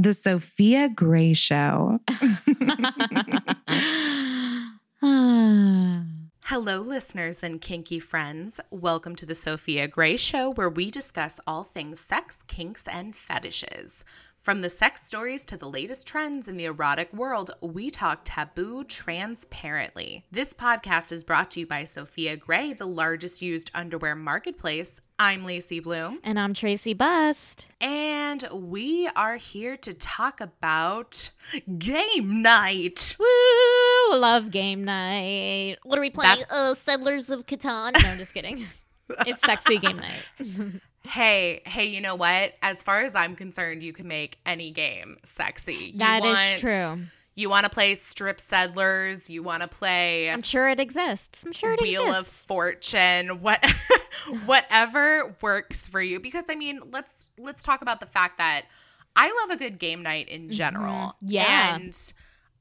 The Sophia Gray Show. Hello, listeners and kinky friends. Welcome to the Sophia Gray Show, where we discuss all things sex, kinks, and fetishes. From the sex stories to the latest trends in the erotic world, we talk taboo transparently. This podcast is brought to you by Sophia Gray, the largest used underwear marketplace. I'm Lacey Bloom. And I'm Tracy Bust. And we are here to talk about game night. Woo! Love game night. What are we playing? Oh, Settlers of Catan. No, I'm just kidding. it's sexy game night. Hey, hey, you know what? As far as I'm concerned, you can make any game sexy. You That is want- true. You want to play Strip Settlers. You want to play I'm sure it exists. I'm sure it Wheel of. Fortune. What, whatever works for you. Because I mean, let's let's talk about the fact that I love a good game night in general. Mhm. Yeah. and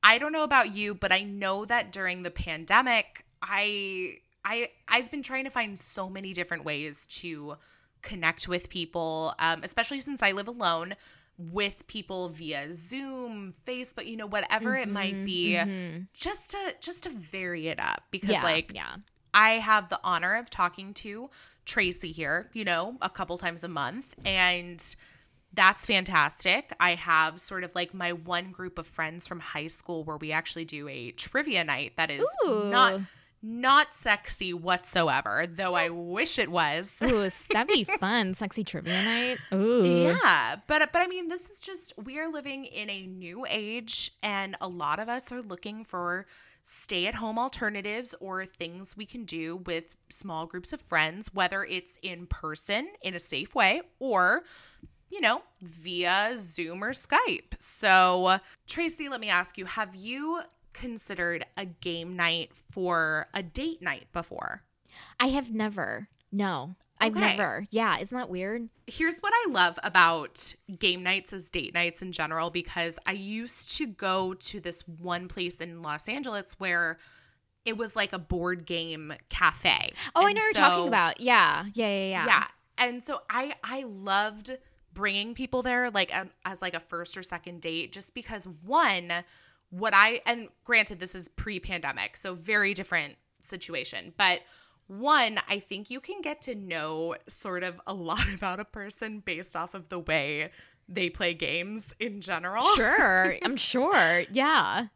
I don't know about you, but I know that during the pandemic, I I I've been trying to find so many different ways to connect with people, um, especially since I live alone. With people via Zoom, Facebook, you know, whatever it might be, Mhm. just to just to vary it up because Yeah, like yeah. I have the honor of talking to Tracy here, you know, a couple times a month and that's fantastic. I have sort of like my one group of friends from high school where we actually do a trivia night that is Ooh. not sexy whatsoever, though I wish it was. Ooh, that'd be fun. Sexy trivia night. Ooh. Yeah, but but I mean, this is just we are living in a new age, and a lot of us are looking for stay-at-home alternatives or things we can do with small groups of friends, whether it's in person in a safe way or you know, via Zoom or Skype. So, Tracy, let me ask you, have you considered a game night for a date night before? I have never. No. I've Okay. never. Yeah. Isn't that weird? Here's what I love about game nights as date nights in general because I used to go to this one place in Los Angeles where it was like a board game cafe. Oh, I And know what so- you're talking about. Yeah. Yeah. Yeah. Yeah. Yeah. And so I I loved bringing people there like um, as like a first or second date just because one what I and granted this is pre-pandemic, so very different situation, but one, I think you can get to know sort of a lot about a person based off of the way they play games in general. Sure. I'm sure. Yeah.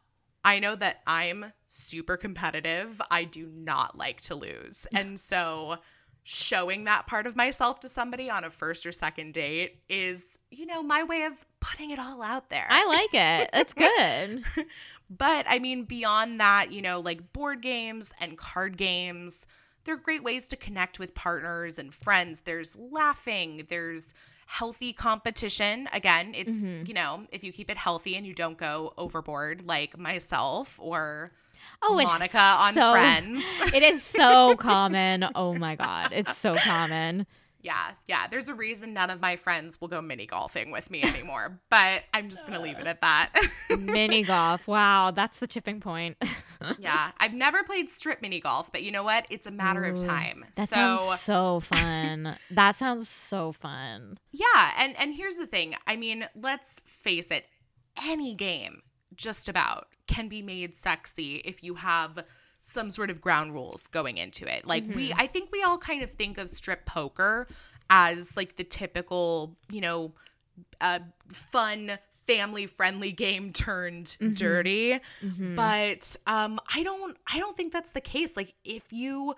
I know that I'm super competitive. I do not like to lose. And so showing that part of myself to somebody on a first or second date is, you know, my way of putting it all out there. I like it. That's good. but I mean, beyond that, you know, like board games and card games, they're great ways to connect with partners and friends. There's laughing, there's healthy competition. Again, it's, Mhm. you know, if you keep it healthy and you don't go overboard like myself or Oh, Monica on so- Friends. It is so common. Oh my god, it's so common. yeah, yeah. There's a reason none of my friends will go mini golfing with me anymore, but I'm just going to leave it at that. Mini golf. Wow, that's the tipping point. yeah, I've never played strip mini golf, but you know what? It's a matter of time. That so, sounds so fun. that sounds so fun. yeah, and and here's the thing. I mean, let's face it. Any game, just about, can be made sexy if you have some sort of ground rules going into it. Like we I think we all kind of think of strip poker as like the typical, you know, uh fun family friendly game turned dirty. Mhm. But um I don't I don't think that's the case. Like if you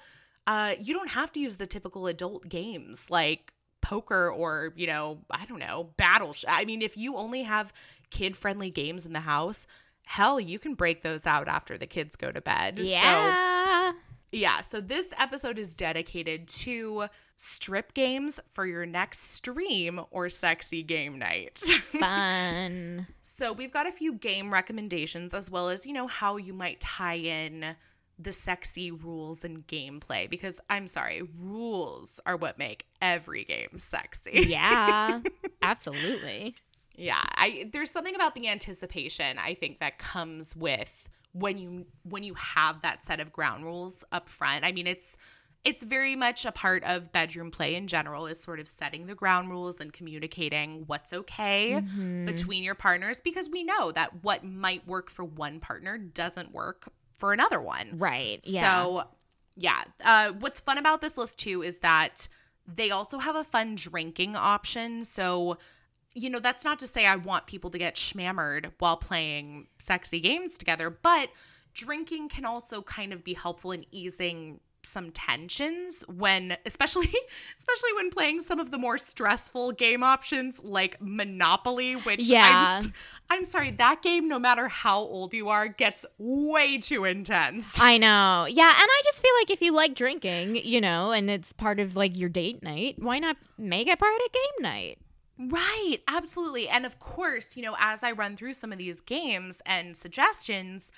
uh you don't have to use the typical adult games like poker or, you know, I don't know, battle. Sh- I mean, if you only have kid friendly games in the house, hell, you can break those out after the kids go to bed. So yeah. yeah, so this episode is dedicated to strip games for your next stream or sexy game night. Fun. so we've got a few game recommendations as well as, you know, how you might tie in the sexy rules and gameplay because I'm sorry, rules are what make every game sexy. Yeah. Absolutely. Yeah, I there's something about the anticipation I think that comes with when you when you have that set of ground rules up front. I mean, it's it's very much a part of bedroom play in general is sort of setting the ground rules and communicating what's okay Mhm. between your partners because we know that what might work for one partner doesn't work for another one. Right. Yeah. So, yeah. Uh, what's fun about this list too is that they also have a fun drinking option. So, you know, that's not to say I want people to get schmammered while playing sexy games together, but drinking can also kind of be helpful in easing some tensions when especially especially when playing some of the more stressful game options like monopoly which Yeah. I'm, I'm sorry that game no matter how old you are gets way too intense I know. Yeah, and I just feel like if you like drinking, you know, and it's part of like your date night, why not make it part of game night? Right, absolutely. And of course, you know, as I run through some of these games and suggestions,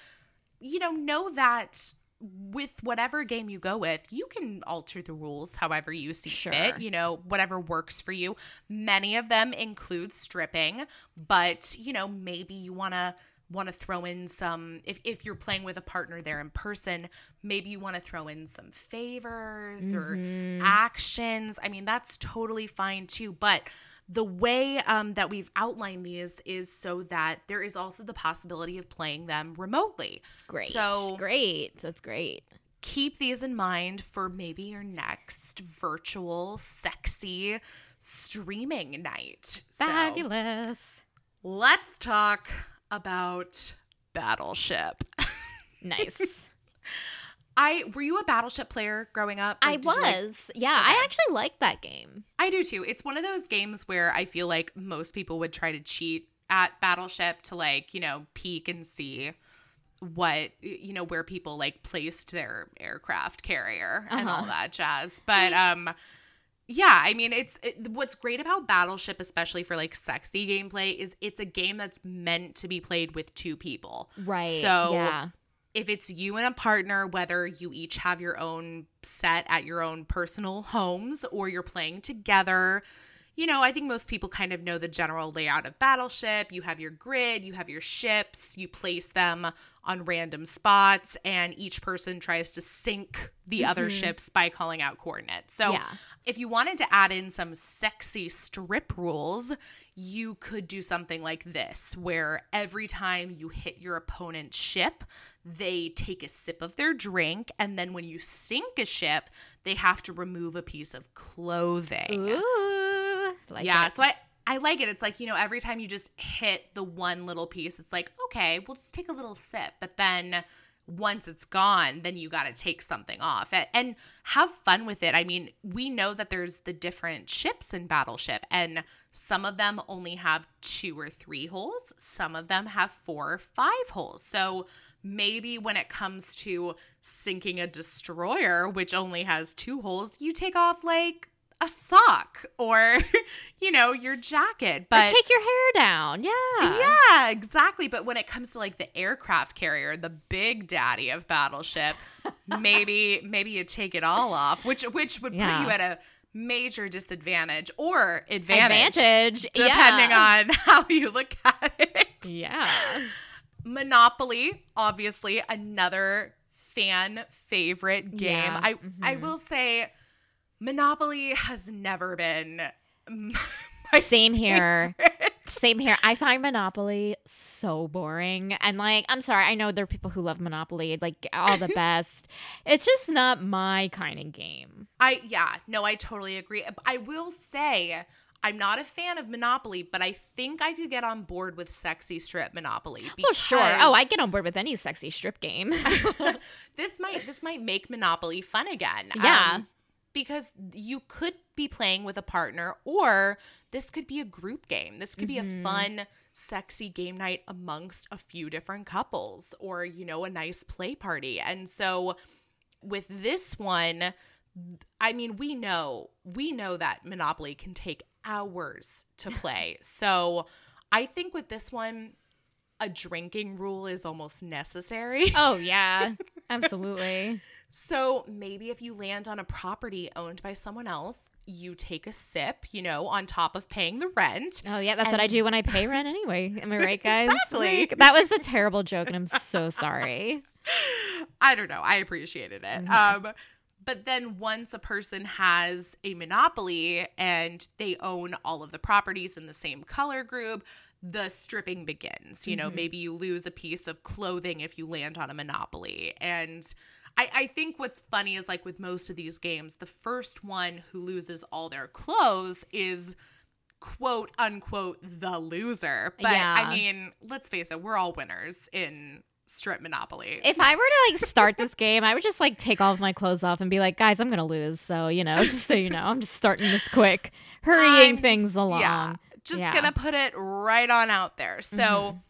you know, know that with whatever game you go with, you can alter the rules however you see Sure. fit, you know, whatever works for you. Many of them include stripping, but, you know, maybe you want to want to throw in some if, if you're playing with a partner there in person maybe you want to throw in some favors or Mhm. actions. I mean, that's totally fine too. But the way um, that we've outlined these is so that there is also the possibility of playing them remotely. Great. So- great. That's great. Keep these in mind for maybe your next virtual, sexy streaming night. So Fabulous. let's talk about Battleship. Nice. I were you a Battleship player growing up? I Like, did you like- was. yeah, I actually like that game. I do too. It's one of those games where I feel like most people would try to cheat at Battleship to like, you know, peek and see what you know where people like placed their aircraft carrier and all Uh-huh. that jazz. But um yeah, I mean it's it, what's great about Battleship especially for like sexy gameplay is it's a game that's meant to be played with two people. Right. So, yeah. If it's you and a partner, whether you each have your own set at your own personal homes or you're playing together, you know, I think most people kind of know the general layout of Battleship. You have your grid, you have your ships, you place them on random spots, and each person tries to sink the other Mhm. ships by calling out coordinates. So, yeah. if you wanted to add in some sexy strip rules, you could do something like this, where every time you hit your opponent's ship, they take a sip of their drink, and then when you sink a ship, they have to remove a piece of clothing. Ooh. Like yeah, it. so I I like it. It's like, you know, every time you just hit the one little piece, it's like, okay, we'll just take a little sip. But then once it's gone, then you got to take something off and, have fun with it. I mean, we know that there's the different ships in Battleship, and some of them only have two or three holes, some of them have four or five holes. So maybe when it comes to sinking a destroyer, which only has two holes, you take off like a sock or, you know, your jacket. Or But take your hair down. Yeah. yeah, exactly. But when it comes to like the aircraft carrier, the big daddy of Battleship, maybe maybe you take it all off, which which would put you at a major disadvantage or advantage, Advantage. depending yeah. on how you look at it. Yeah. Monopoly, obviously another fan favorite game. Yeah, I I mhm. will say Monopoly has never been my Same here. favorite. Same here. I find Monopoly so boring. And like, I'm sorry, I know there are people who love Monopoly, like all the best. it's just not my kind of game. I yeah, no, I totally agree. I will say I'm not a fan of Monopoly, but I think I could get on board with Sexy Strip Monopoly. Oh, sure. Oh, I get on board with any sexy strip game. this might this might make Monopoly fun again. Yeah. Um, because you could be playing with a partner or this could be a group game. This could be Mhm. a fun, sexy game night amongst a few different couples or, you know, a nice play party. And so with this one, I mean, we know, we know that Monopoly can take hours to play. so I think with this one, a drinking rule is almost necessary. oh, yeah. Absolutely. So maybe if you land on a property owned by someone else, you take a sip, you know, on top of paying the rent. Oh, yeah. That's what I do when I pay rent anyway. Am I right, guys? Exactly. Like, that was a terrible joke, and I'm so sorry. I don't know. I appreciated it. Mhm. Um, But then once a person has a monopoly and they own all of the properties in the same color group, the stripping begins. You know, Mhm. maybe you lose a piece of clothing if you land on a monopoly. And I, I think what's funny is like with most of these games, the first one who loses all their clothes is quote unquote the loser. But Yeah. I mean, let's face it, we're all winners in strip monopoly. If I were to like start this game, I would just like take all of my clothes off and be like, guys, I'm gonna lose. So, you know, just so you know, I'm just starting this quick, hurrying I'm things just- along. Yeah, just Yeah. gonna put it right on out there. So Mhm.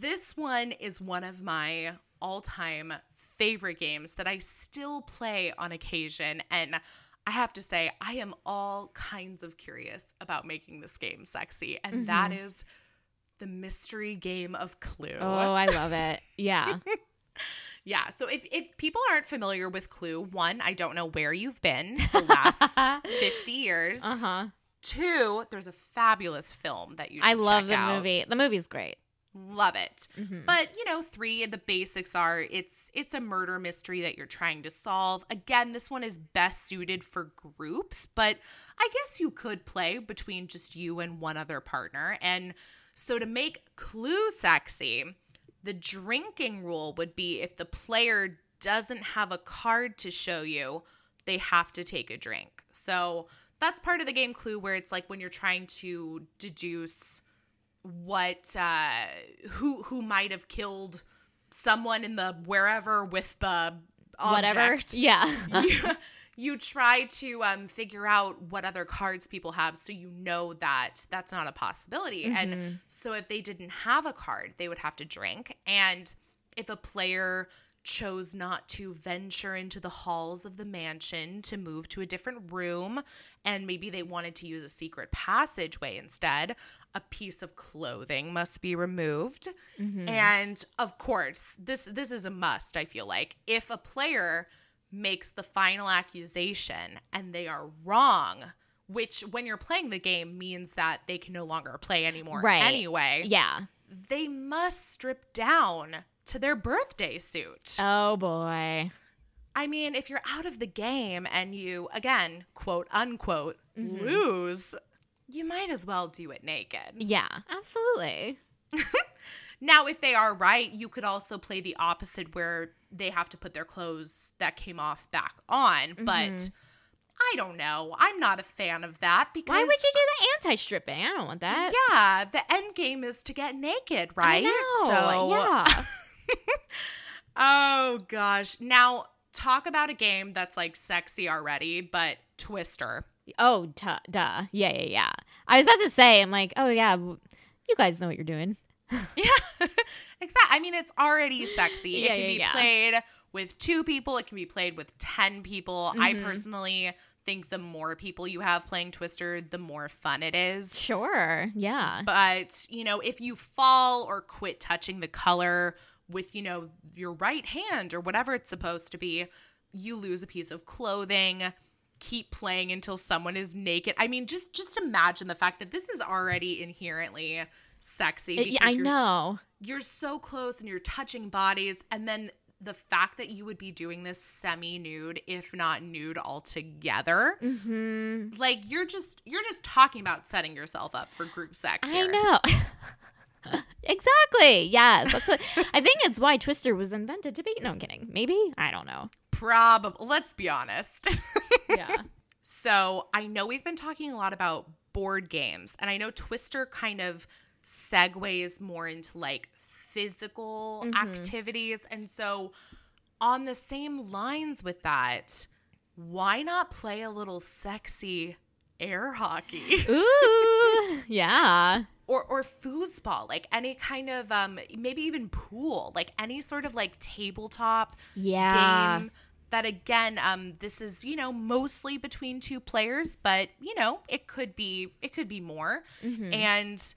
this one is one of my all-time favorite games that I still play on occasion and I have to say I am all kinds of curious about making this game sexy and that Mhm. is the mystery game of Clue. Oh, I love it. Yeah. Yeah, so if if people aren't familiar with Clue, one, I don't know where you've been the last 50 years. Uh huh. Two, there's a fabulous film that you should I love the out. movie. The movie's great. Love it. Mhm. But, you know, three, the basics are it's it's a murder mystery that you're trying to solve. Again, this one is best suited for groups, but I guess you could play between just you and one other partner. And so to make Clue sexy, the drinking rule would be if the player doesn't have a card to show you, they have to take a drink. So that's part of the game Clue where it's like when you're trying to deduce what uh who who might have killed someone in the wherever with the Whatever. Yeah. you, you try to um figure out what other cards people have so you know that that's not a possibility and Mhm. so if they didn't have a card they would have to drink and if a player chose not to venture into the halls of the mansion to move to a different room and maybe they wanted to use a secret passageway instead a piece of clothing must be removed Mhm. and of course, this this is a must, I feel like. If a player makes the final accusation and they are wrong, which when you're playing the game means that they can no longer play anymore Right. anyway, yeah. they must strip down to their birthday suit. Oh boy. I mean, if you're out of the game and you again, quote unquote, Mhm. lose, you might as well do it naked. Yeah. Absolutely. Now, if they are right, you could also play the opposite where they have to put their clothes that came off back on. But Mhm. I don't know. I'm not a fan of that because Why would you do the anti-stripping? I don't want that. Yeah, the end game is to get naked, right? So yeah. Oh gosh. Now talk about a game that's like sexy already, but Twister. Oh, t- duh. Yeah, yeah, yeah. I was about to say, I'm like, oh yeah, you guys know what you're doing. Yeah. exactly. I mean, it's already sexy. Yeah, it can yeah, be yeah. played with two people, it can be played with 10 people. I Mhm. personally think the more people you have playing Twister, the more fun it is. Sure. Yeah. But, you know, if you fall or quit touching the color with, you know, your right hand or whatever it's supposed to be, you lose a piece of clothing. Keep playing until someone is naked. I mean, just just imagine the fact that this is already inherently sexy. Yeah, I you're know. you're so close and you're touching bodies and then the fact that you would be doing this semi nude if not nude altogether hmm like you're just you're just talking about setting yourself up for group sex I know. exactly. Yes. That's what, I think it's why Twister was invented to be. No, I'm kidding. Maybe. I don't know. probably let's be honest Yeah. so i know we've been talking a lot about board games and i know twister kind of segues more into like physical Mhm. activities and so on the same lines with that why not play a little sexy air hockey Ooh. Yeah. Or or foosball like any kind of um maybe even pool like any sort of like tabletop Yeah. game that again um this is you know mostly between two players but you know it could be it could be more Mhm. and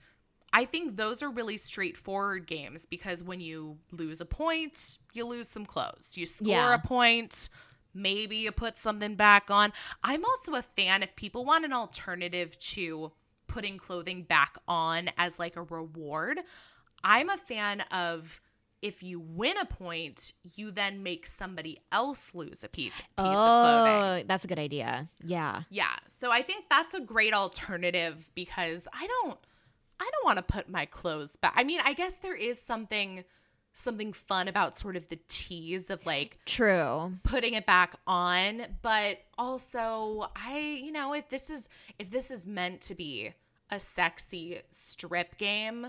i think those are really straightforward games because when you lose a point you lose some clothes you score Yeah. a point maybe you put something back on i'm also a fan if people want an alternative to putting clothing back on as like a reward i'm a fan of if you win a point, you then make somebody else lose a piece, piece of clothing. Oh, that's a good idea. Yeah. Yeah. So I think that's a great alternative because I don't I don't want to put my clothes back. I mean, I guess there is something something fun about sort of the tease of like True. putting it back on, but also I, you know, if this is if this is meant to be a sexy strip game,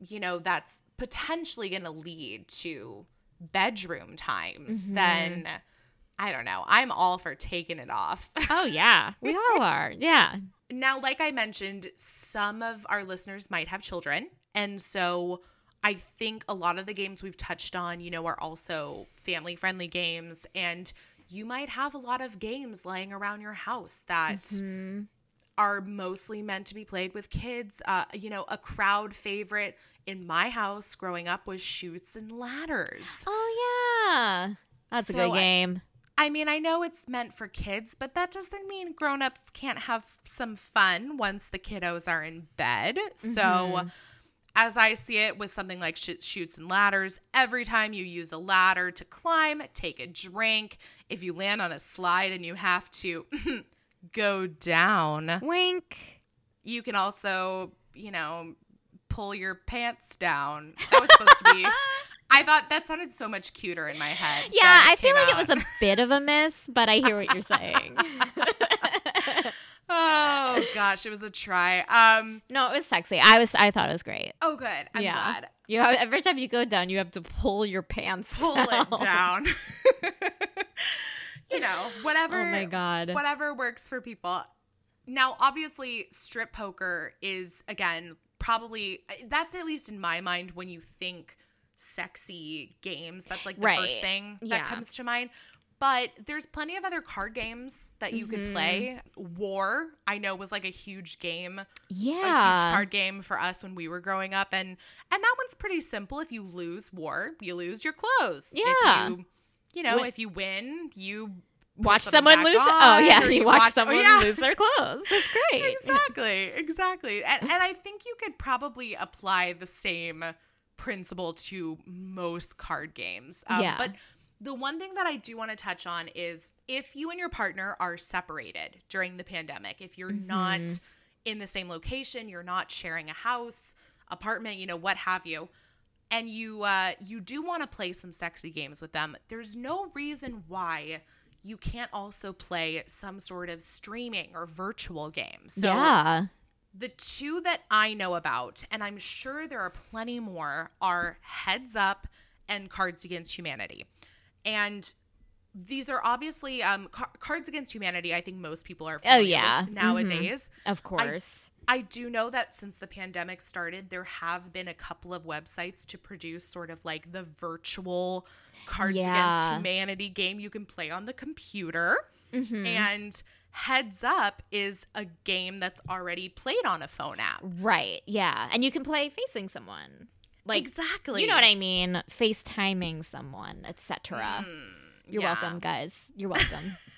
you know, that's potentially going to lead to bedroom times, Mhm. then I don't know. I'm all for taking it off. Oh yeah. We all are. Yeah. Now, like I mentioned, some of our listeners might have children. And so I think a lot of the games we've touched on, you know, are also family friendly games. And you might have a lot of games laying around your house that Mhm. Are mostly meant to be played with kids. Uh, you know, a crowd favorite in my house growing up was Chutes and Ladders. Oh yeah. That's a good game. I mean, I know it's meant for kids, but that doesn't mean grown-ups can't have some fun once the kiddos are in bed. So, Mhm. as I see it with something like sh- chutes and ladders, every time you use a ladder to climb, take a drink. If you land on a slide and you have to go down, Wink. you can also, you know, pull your pants down. That was supposed to be. I thought that sounded so much cuter in my head. Yeah, I feel like out. it was a bit of a miss, but I hear what you're saying. Oh gosh, it was a try. Um. no, it was sexy. I was I thought it was great. Oh, good. I'm Yeah. glad. You have, every time you go down, you have to pull your pants. Pull it down. Know, whatever. Oh my god. Whatever works for people. Now, obviously, strip poker is again probably that's at least in my mind when you think sexy games. That's like the Right. first thing that Yeah. comes to mind. But there's plenty of other card games that you could Mhm. play. War, I know, was like a huge game Yeah. a huge card game for us when we were growing up and and that one's pretty simple if you lose war you lose your clothes Yeah. if you you know Win- if you win you watch someone lose. on, oh yeah, or you watch, oh, someone yeah. lose their clothes. That's great. exactly exactly and, and i think you could probably apply the same principle to most card games Um, Yeah. but the one thing that I do want to touch on is if you and your partner are separated during the pandemic, if you're not Mhm. in the same location, you're not sharing a house, apartment, you know, what have you, and you uh, you do want to play some sexy games with them, there's no reason why you can't also play some sort of streaming or virtual game. So yeah. the two that I know about, and I'm sure there are plenty more, are Heads Up and Cards Against Humanity. And these are obviously um, Car- Cards Against Humanity. I think most people are familiar Oh, yeah. with nowadays. Of course. I do know that since the pandemic started, there have been a couple of websites to produce sort of like the virtual Cards Against Humanity game you can play on the computer. Mhm. And Heads Up is a game that's already played on a phone app. Right. Yeah. And you can play facing someone. Like exactly. you know what I mean? FaceTiming someone, etc. Mm, You're yeah. welcome, guys. You're welcome.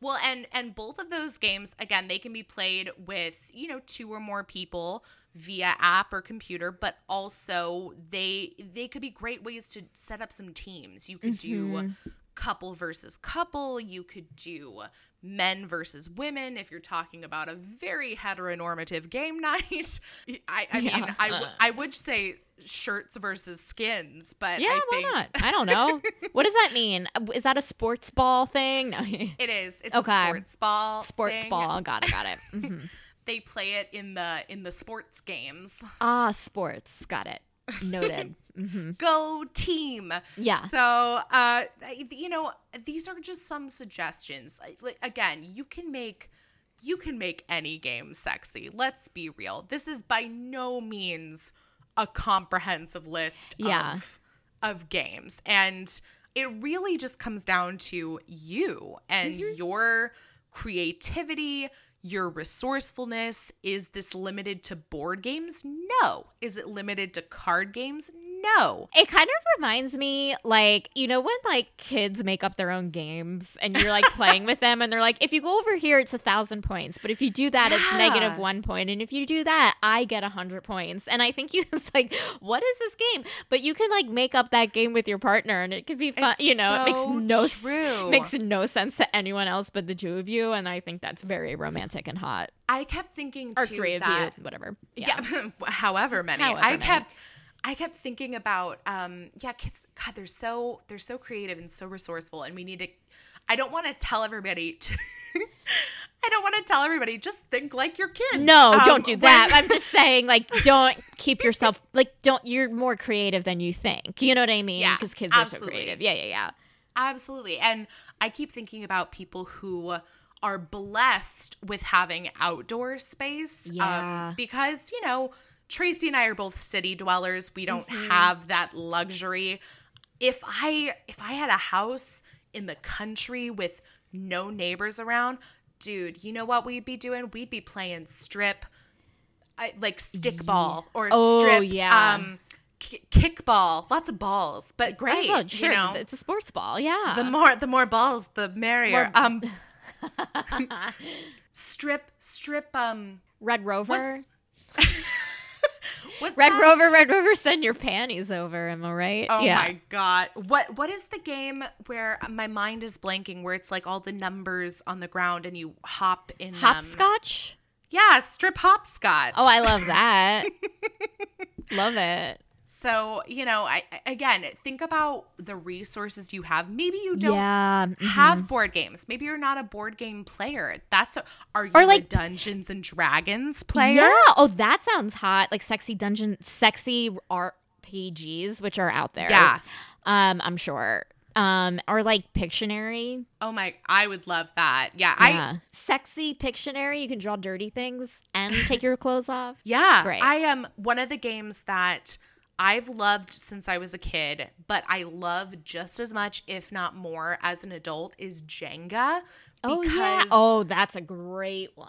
well, and and both of those games again, they can be played with, you know, two or more people via app or computer, but also they they could be great ways to set up some teams. You could do Mhm. Couple versus couple, you could do men versus women if you're talking about a very heteronormative game night. I, I mean, Yeah. I, w- I would say shirts versus skins, but yeah, I why think not? I don't know. what does that mean? Is that a sports ball thing? No. it is. It's Okay. a sports ball. sports thing. ball. Got it. Got it. Mhm. They play it in the in the sports games. Ah, sports. Got it. Noted. hmm Go team. Yeah. So, uh, you know, these are just some suggestions. Like, again, you can make you can make any game sexy. Let's be real. This is by no means a comprehensive list Yeah. of of games, and it really just comes down to you and Mhm. your creativity. Your resourcefulness is this limited to board games? No. Is it limited to card games? No. It kind of reminds me, like, you know, when like kids make up their own games and you're like playing with them and they're like, if you go over here, it's a thousand points. But if you do that, it's negative one point. And if you do that, I get a hundred points. And I think you, it's like, what is this game? But you can like make up that game with your partner and it could be fun. It's you know, it makes so no true. makes no sense to anyone else but the two of you. And I think that's very romantic and hot. I kept thinking Or three of that, you, whatever. Yeah, however many. However I many. kept I kept thinking about um yeah, kids god, they're so they're so creative and so resourceful and we need to I don't want to tell everybody to I don't want to tell everybody just think like your kids. No, Um, don't do when- that. I'm just saying, like, don't keep yourself like, don't. You're more creative than you think. You know what I mean? Yeah, because kids are so creative. Yeah, yeah, yeah. Absolutely. And I keep thinking about people who are blessed with having outdoor space. Yeah. Um, because, you know, Tracy and I are both city dwellers. We don't Mm-hmm. have that luxury. If I if I had a house in the country with no neighbors around, dude, you know what we'd be doing? We'd be playing strip I, like stickball or Oh, strip yeah. um ki- kickball. Lots of balls, but great. Oh, sure. You know? It's a sports ball. Yeah. the more the more balls the merrier More- um strip strip um Red Rover. What's Red that? Rover, Red Rover, send your panties over. Am I right? oh yeah. my god what what is the game where my mind is blanking where it's like all the numbers on the ground and you hop in them? Hopscotch. yeah strip hopscotch Oh, I love that. love it. So you know I I- again think about the resources you have maybe you don't yeah. mhm. have board games. Maybe you're not a board game player. That's a, are you Or, a like- Dungeons and Dragons player? Yeah. Oh, that sounds hot. Like sexy dungeon, sexy RPGs, which are out there. Yeah. Um, I'm sure. Um, or like Pictionary. Oh my, I would love that. Yeah, Yeah. Sexy Pictionary. You can draw dirty things and take your clothes off. Yeah, Great. I am one of the games that I've loved since I was a kid, but I love just as much, if not more, as an adult is Jenga. Oh yeah. because Oh, that's a great one.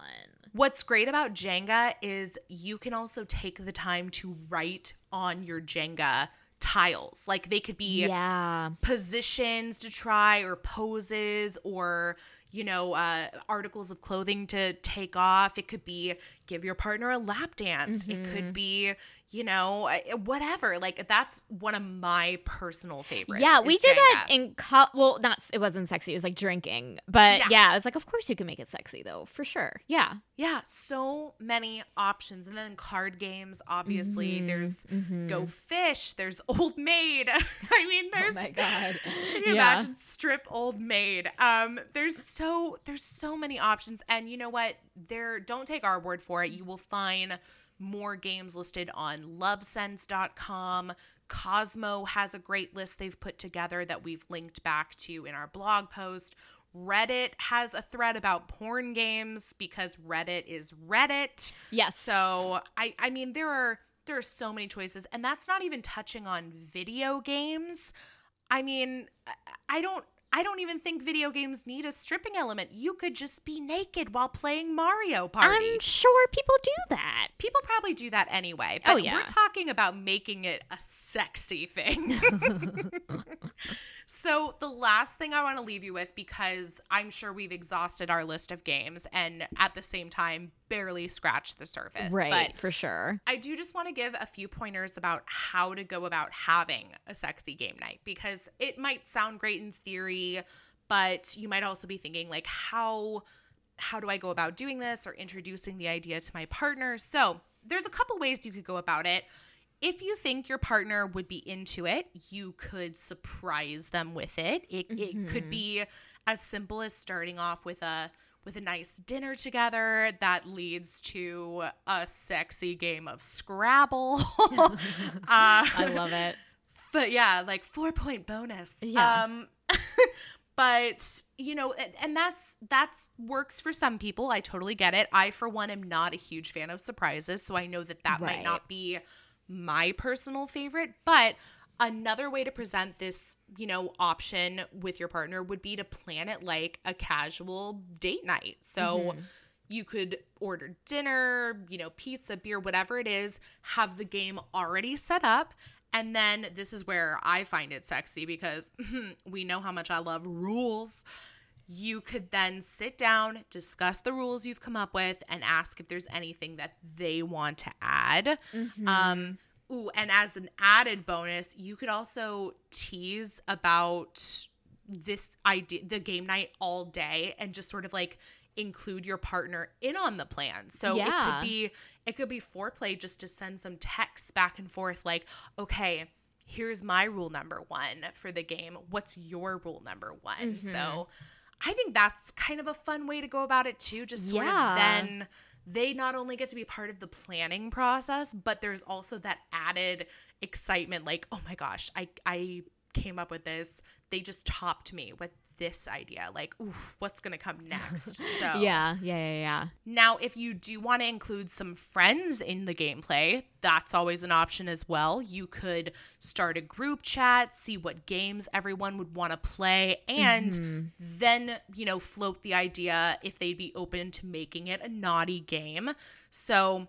What's great about Jenga is you can also take the time to write on your Jenga tiles. Like they could be Yeah. positions to try or poses or you know uh, articles of clothing to take off it could be give your partner a lap dance it Mm-hmm. could be you know uh, whatever like that's one of my personal favorites Yeah, we did that Jenga. in co- well, not it wasn't sexy. It was like drinking, but Yeah. yeah. I was like, of course you can make it sexy though, for sure. Yeah, yeah so many options and then card games obviously Mhm, there's mhm. go fish there's old maid i mean there's Oh my god, Can you Yeah. imagine strip old maid? Um, there's so there's so many options, and you know what? There don't take our word for it. You will find more games listed on lovesense.com. Cosmo has a great list they've put together that we've linked back to in our blog post. Reddit has a thread about porn games because Reddit is Reddit. Yes. So I I mean there are there are so many choices and that's not even touching on video games. I mean I- I don't I don't even think video games need a stripping element. You could just be naked while playing Mario Party. I'm sure people do that. People probably do that anyway. Oh, But yeah. we're talking about making it a sexy thing. so, the last thing I want to leave you with, because I'm sure we've exhausted our list of games and at the same time barely scratched the surface. right, But for sure. I do just want to give a few pointers about how to go about having a sexy game night because it might sound great in theory, but you might also be thinking like how how do I go about doing this or introducing the idea to my partner? So, there's a couple ways you could go about it. If you think your partner would be into it, you could surprise them with it. It, it could Mhm. be as simple as starting off with a with a nice dinner together that leads to a sexy game of Scrabble. uh, I love it. but yeah, like four point bonus. Yeah. Um, but you know, and, and that's that's works for some people. I totally get it. I, for one, am not a huge fan of surprises, so I know that that might not be my personal favorite. But another way to present this, you know, option with your partner would be to plan it like a casual date night. So Mhm. you could order dinner, you know, pizza, beer, whatever it is, have the game already set up. And then this is where I find it sexy because we know how much I love rules. You could then sit down, discuss the rules you've come up with, and ask if there's anything that they want to add. Mhm. Um, ooh, and as an added bonus, you could also tease about this idea, the game night all day, and just sort of like include your partner in on the plan. So it could be it could be foreplay just to send some texts back and forth, like, okay, here's my rule number one for the game. What's your rule number one? Mhm. So I think that's kind of a fun way to go about it too. Just sort Yeah. of then they not only get to be part of the planning process, but there's also that added excitement like, oh my gosh, I I came up with this. They just topped me with this idea. Like, oof, what's gonna come next? So Yeah, yeah, yeah, yeah. now, if you do want to include some friends in the gameplay, that's always an option as well. You could start a group chat, see what games everyone would want to play, and Mhm. then, you know, float the idea if they'd be open to making it a naughty game. So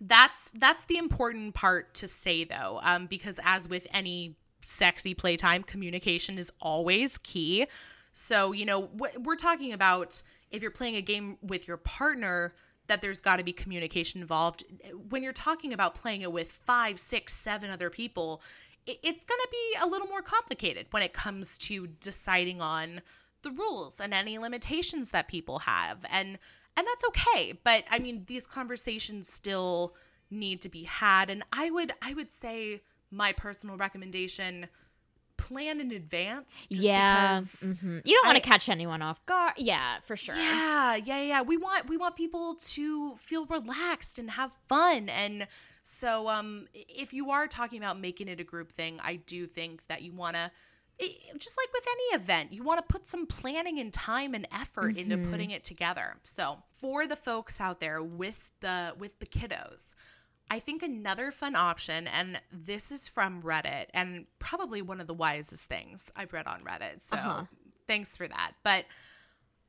that's that's the important part to say though, um, because as with any sexy playtime, communication is always key. So you know, we're talking about if you're playing a game with your partner. That there's got to be communication involved. When you're talking about playing it with five, six, seven other people, it's going to be a little more complicated when it comes to deciding on the rules and any limitations that people have and and that's okay but i mean these conversations still need to be had and i would i would say my personal recommendation plan in advance just yeah. because mhm. You don't want to catch anyone off guard. Yeah, for sure. yeah, yeah, yeah. We want we want people to feel relaxed and have fun. And so um if you are talking about making it a group thing, I do think that you want to just like with any event, you want to put some planning and time and effort into Mhm. putting it together. So, for the folks out there with the with the kiddos, I think another fun option, and this is from Reddit, and probably one of the wisest things I've read on Reddit. So Uh-huh. thanks for that. But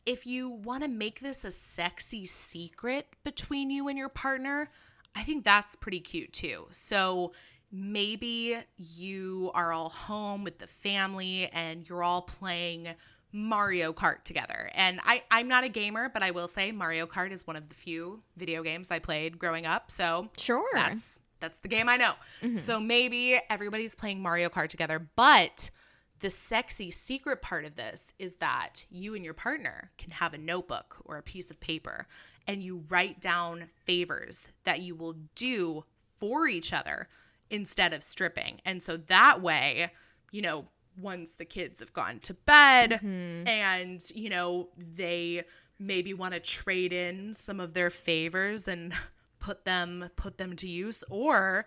if you want to make this a sexy secret between you and your partner, I think that's pretty cute too. So maybe you are all home with the family and you're all playing Mario Kart together. And I, I'm not a gamer, but I will say Mario Kart is one of the few video games I played growing up. So Sure. that's that's the game I know. Mhm. So maybe everybody's playing Mario Kart together, but the sexy secret part of this is that you and your partner can have a notebook or a piece of paper and you write down favors that you will do for each other instead of stripping. And so that way, you know, once the kids have gone to bed Mhm. and, you know, they maybe want to trade in some of their favors and put them put them to use or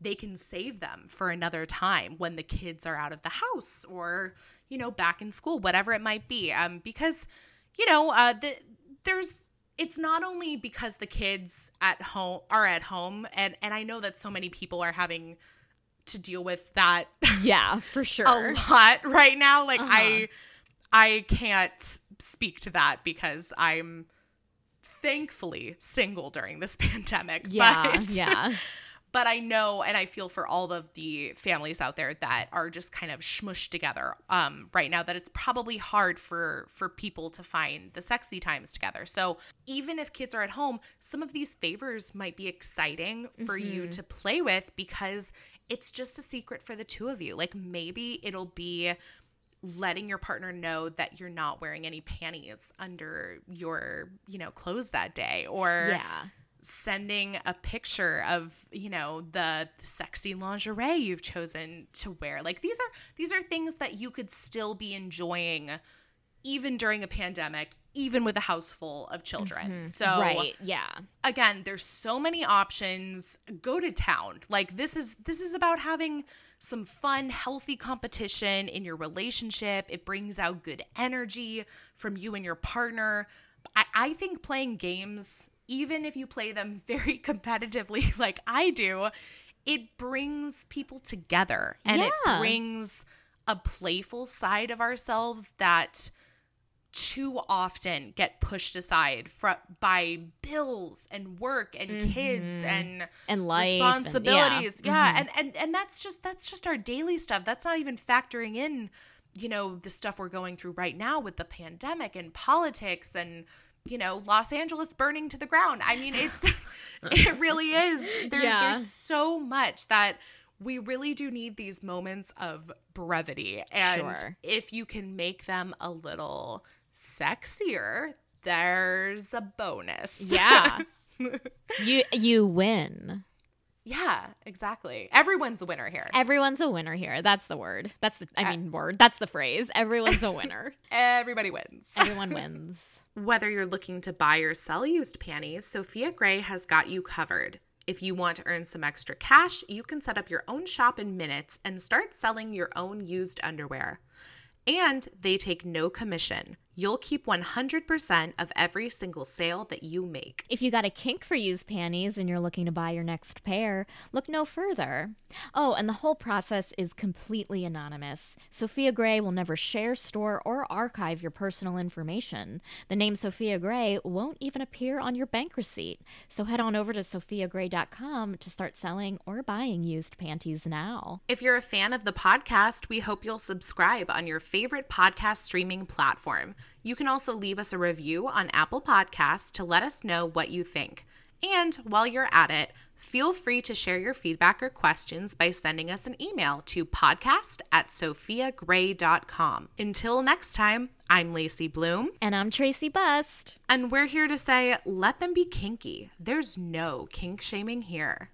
they can save them for another time when the kids are out of the house or you know back in school whatever it might be um because you know uh the, there's it's not only because the kids at home are at home and and I know that so many people are having to deal with that Yeah, for sure. a lot right now like Uh-huh. I I can't speak to that because I'm thankfully single during this pandemic Yeah, but yeah. but I know and I feel for all of the families out there that are just kind of smushed together um, right now that it's probably hard for for people to find the sexy times together. So even if kids are at home, some of these favors might be exciting for you Mhm. to play with because it's just a secret for the two of you. Like maybe it'll be letting your partner know that you're not wearing any panties under your, you know, clothes that day or Yeah. sending a picture of you know the, the sexy lingerie you've chosen to wear like these are these are things that you could still be enjoying even during a pandemic even with a house full of children Mhm. so Right. Yeah. again there's so many options go to town like this is this is about having some fun healthy competition in your relationship it brings out good energy from you and your partner i, I think playing games even if you play them very competitively like i do it brings people together and Yeah. it brings a playful side of ourselves that too often get pushed aside fr- by bills and work and kids and And life. and- responsibilities. yeah. yeah, Mhm. and, and and that's just that's just our daily stuff. That's not even factoring in, you know, the stuff we're going through right now with the pandemic and politics and you know Los Angeles burning to the ground. I mean, it's it really is. There, Yeah. There's so much that we really do need these moments of brevity, and Sure. if you can make them a little sexier, there's a bonus. Yeah. you you win. Yeah, exactly. Everyone's a winner here. Everyone's a winner here. That's the word. That's the I uh, mean word. That's the phrase. Everyone's a winner. Everybody wins. Everyone wins. Whether you're looking to buy or sell used panties, Sophia Gray has got you covered. If you want to earn some extra cash, you can set up your own shop in minutes and start selling your own used underwear. And they take no commission. You'll keep 100% of every single sale that you make. If you got a kink for used panties and you're looking to buy your next pair, look no further. Oh, and the whole process is completely anonymous. Sofia Gray will never share, store, or archive your personal information. The name Sofia Gray won't even appear on your bank receipt. So head on over to sofiagray.com to start selling or buying used panties now. If you're a fan of the podcast, we hope you'll subscribe on your favorite podcast streaming platform. You can also leave us a review on Apple Podcasts to let us know what you think. And while you're at it, feel free to share your feedback or questions by sending us an email to podcast at sofiagray.com. Until next time, I'm Lacey Bloom, And I'm Tracy Bust. and we're here to say let them be kinky. There's no kink shaming here.